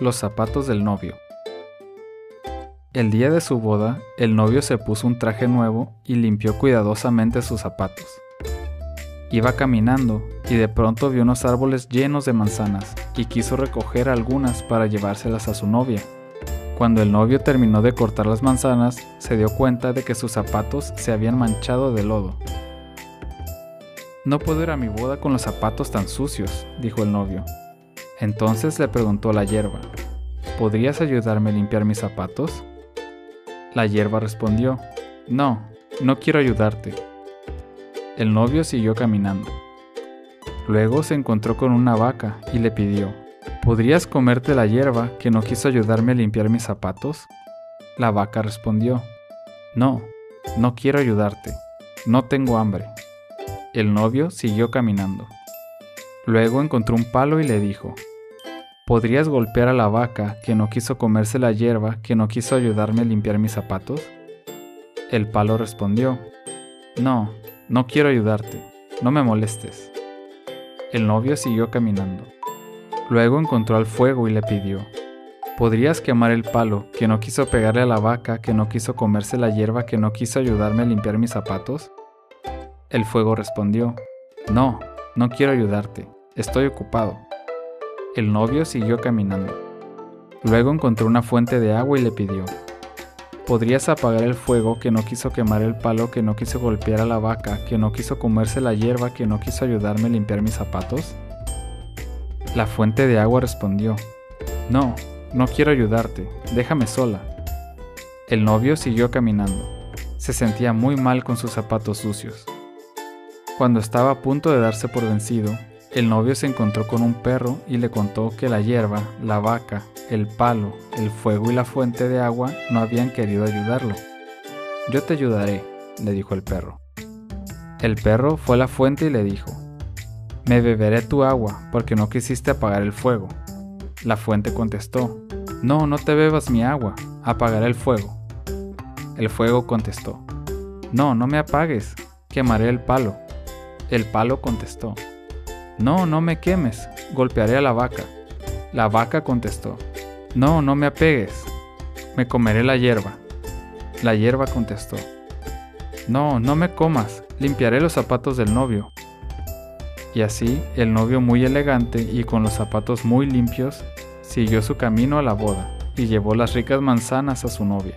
Los zapatos del novio. El día de su boda, el novio se puso un traje nuevo y limpió cuidadosamente sus zapatos. Iba caminando y de pronto vio unos árboles llenos de manzanas y quiso recoger algunas para llevárselas a su novia. Cuando el novio terminó de cortar las manzanas, se dio cuenta de que sus zapatos se habían manchado de lodo. No puedo ir a mi boda con los zapatos tan sucios, dijo el novio. Entonces le preguntó la hierba, ¿podrías ayudarme a limpiar mis zapatos? La hierba respondió, no, no quiero ayudarte. El novio siguió caminando. Luego se encontró con una vaca y le pidió, ¿podrías comerte la hierba que no quiso ayudarme a limpiar mis zapatos? La vaca respondió, no, no quiero ayudarte, no tengo hambre. El novio siguió caminando. Luego encontró un palo y le dijo, ¿Podrías golpear a la vaca que no quiso comerse la hierba que no quiso ayudarme a limpiar mis zapatos? El palo respondió, No, no quiero ayudarte, no me molestes. El novio siguió caminando. Luego encontró al fuego y le pidió, ¿Podrías quemar el palo que no quiso pegarle a la vaca que no quiso comerse la hierba que no quiso ayudarme a limpiar mis zapatos? El fuego respondió, No, no quiero ayudarte, estoy ocupado. El novio siguió caminando. Luego encontró una fuente de agua y le pidió, ¿Podrías apagar el fuego que no quiso quemar el palo que no quiso golpear a la vaca, que no quiso comerse la hierba, que no quiso ayudarme a limpiar mis zapatos? La fuente de agua respondió, No, no quiero ayudarte, déjame sola. El novio siguió caminando. Se sentía muy mal con sus zapatos sucios. Cuando estaba a punto de darse por vencido, el novio se encontró con un perro y le contó que la hierba, la vaca, el palo, el fuego y la fuente de agua no habían querido ayudarlo. Yo te ayudaré, le dijo el perro. El perro fue a la fuente y le dijo, Me beberé tu agua porque no quisiste apagar el fuego. La fuente contestó, No, no te bebas mi agua, apagaré el fuego. El fuego contestó, No, no me apagues, quemaré el palo. El palo contestó, No, no me quemes, golpearé a la vaca. La vaca contestó, No, no me apegues, me comeré la hierba. La hierba contestó, No, no me comas, limpiaré los zapatos del novio. Y así, el novio muy elegante y con los zapatos muy limpios, siguió su camino a la boda y llevó las ricas manzanas a su novia.